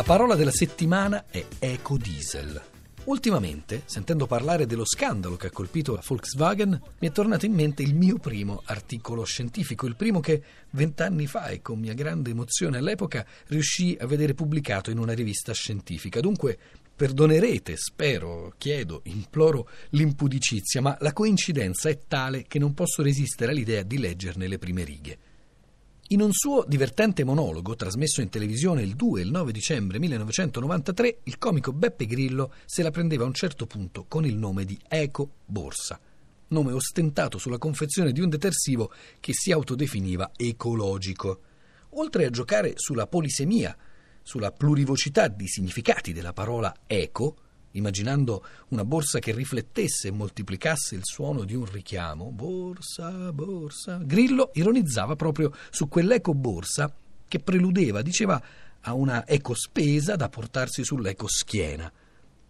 La parola della settimana è ecodiesel. Ultimamente, sentendo parlare dello scandalo che ha colpito la Volkswagen, mi è tornato in mente il mio primo articolo scientifico, il primo che vent'anni fa e con mia grande emozione all'epoca riuscì a vedere pubblicato in una rivista scientifica. Dunque, perdonerete, spero, chiedo, imploro l'impudicizia, ma la coincidenza è tale che non posso resistere all'idea di leggerne le prime righe. In un suo divertente monologo, trasmesso in televisione il 2 e il 9 dicembre 1993, il comico Beppe Grillo se la prendeva a un certo punto con il nome di Eco Borsa, nome ostentato sulla confezione di un detersivo che si autodefiniva ecologico. Oltre a giocare sulla polisemia, sulla plurivocità di significati della parola eco, immaginando una borsa che riflettesse e moltiplicasse il suono di un richiamo, borsa, borsa, Grillo ironizzava proprio su quell'eco borsa che preludeva, diceva, a una eco spesa da portarsi sull'eco schiena.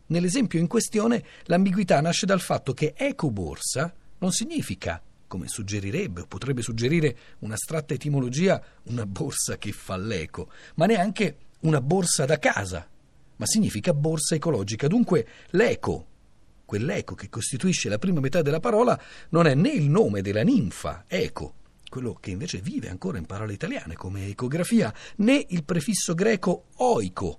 Nell'esempio in questione l'ambiguità nasce dal fatto che eco borsa non significa, come suggerirebbe o potrebbe suggerire un'astratta etimologia, una borsa che fa l'eco, ma neanche una borsa da casa, ma significa borsa ecologica. Dunque l'eco, quell'eco che costituisce la prima metà della parola, non è né il nome della ninfa, eco, quello che invece vive ancora in parole italiane come ecografia, né il prefisso greco oico,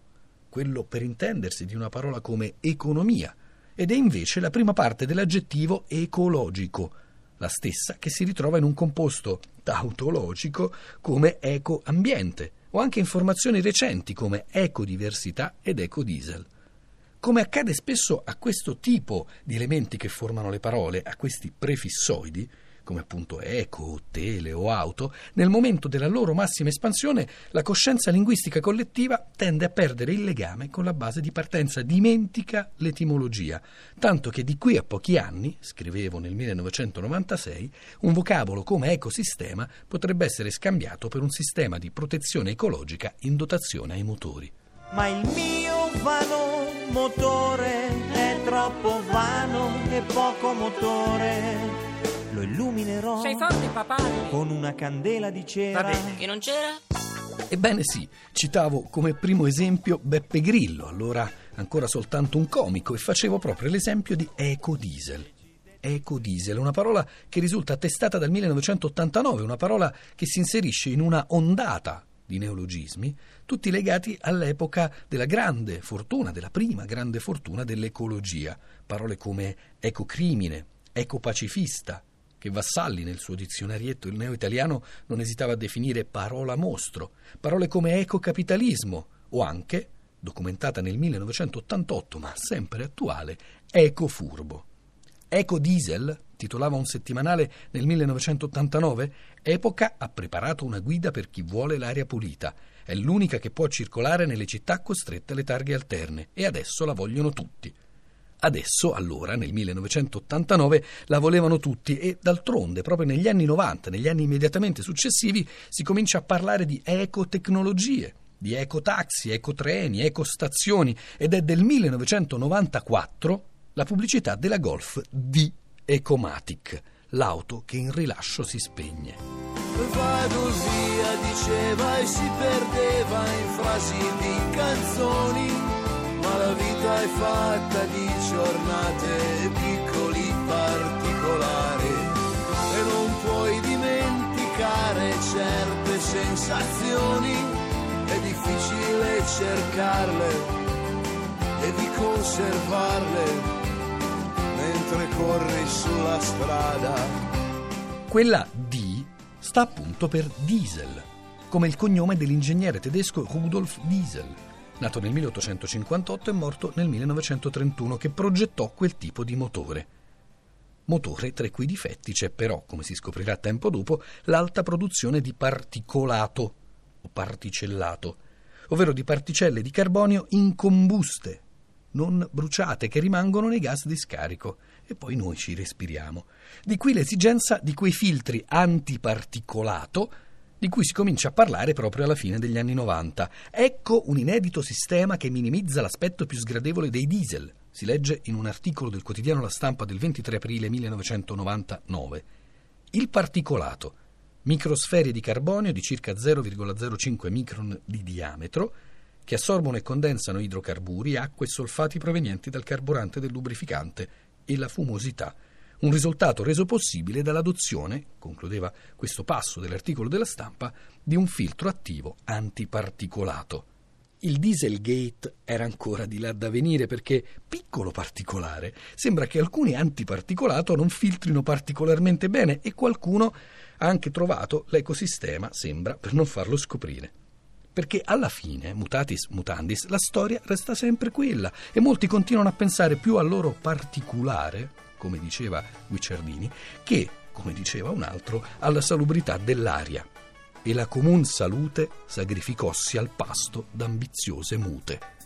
quello per intendersi di una parola come economia, ed è invece la prima parte dell'aggettivo ecologico, la stessa che si ritrova in un composto tautologico come ecoambiente o anche informazioni recenti come ecodiversità ed ecodiesel. Come accade spesso a questo tipo di elementi che formano le parole, a questi prefissoidi, come appunto eco, tele o auto, nel momento della loro massima espansione la coscienza linguistica collettiva tende a perdere il legame con la base di partenza, dimentica l'etimologia, tanto che di qui a pochi anni, scrivevo nel 1996, un vocabolo come ecosistema potrebbe essere scambiato per un sistema di protezione ecologica in dotazione ai motori. Ma il mio vano motore è troppo vano e poco motore lo illuminerò Sei forte, papà? con una candela di cera. Va bene. Che non c'era? Ebbene sì, citavo come primo esempio Beppe Grillo, allora ancora soltanto un comico, e facevo proprio l'esempio di ecodiesel. Ecodiesel, una parola che risulta attestata dal 1989, una parola che si inserisce in una ondata di neologismi, tutti legati all'epoca della grande fortuna, della prima grande fortuna dell'ecologia. Parole come ecocrimine, ecopacifista, che Vassalli nel suo dizionarietto il neo-italiano non esitava a definire parola mostro, parole come ecocapitalismo o anche, documentata nel 1988 ma sempre attuale, ecofurbo. Ecodiesel, titolava un settimanale nel 1989, Epoca ha preparato una guida per chi vuole l'aria pulita. È l'unica che può circolare nelle città costrette alle targhe alterne e adesso la vogliono tutti. Adesso, allora, nel 1989, la volevano tutti e d'altronde, proprio negli anni 90, negli anni immediatamente successivi, si comincia a parlare di ecotecnologie, di ecotaxi, ecotreni, ecostazioni ed è del 1994 la pubblicità della Golf di Ecomatic, l'auto che in rilascio si spegne. Vado via, diceva e si perdeva in frasi di canzoni la vita è fatta di giornate piccoli particolari e non puoi dimenticare certe sensazioni, è difficile cercarle e di conservarle mentre corri sulla strada. Quella D sta appunto per diesel, come il cognome dell'ingegnere tedesco Rudolf Diesel nato nel 1858 e morto nel 1931, che progettò quel tipo di motore. Motore tra i cui difetti c'è però, come si scoprirà tempo dopo, l'alta produzione di particolato o particellato, ovvero di particelle di carbonio incombuste, non bruciate, che rimangono nei gas di scarico e poi noi ci respiriamo. Di qui l'esigenza di quei filtri antiparticolato di cui si comincia a parlare proprio alla fine degli anni 90. Ecco un inedito sistema che minimizza l'aspetto più sgradevole dei diesel, si legge in un articolo del quotidiano La Stampa del 23 aprile 1999. Il particolato, microsfere di carbonio di circa 0,05 micron di diametro, che assorbono e condensano idrocarburi, acque e solfati provenienti dal carburante del lubrificante e la fumosità. Un risultato reso possibile dall'adozione, concludeva questo passo dell'articolo della stampa, di un filtro attivo antiparticolato. Il Dieselgate era ancora di là da venire perché, piccolo particolare, sembra che alcuni antiparticolato non filtrino particolarmente bene e qualcuno ha anche trovato l'ecosistema, sembra, per non farlo scoprire. Perché alla fine, mutatis mutandis, la storia resta sempre quella e molti continuano a pensare più al loro particolare, come diceva Guicciardini, che, come diceva un altro, alla salubrità dell'aria e la comun salute sacrificossi al pasto d'ambiziose mute.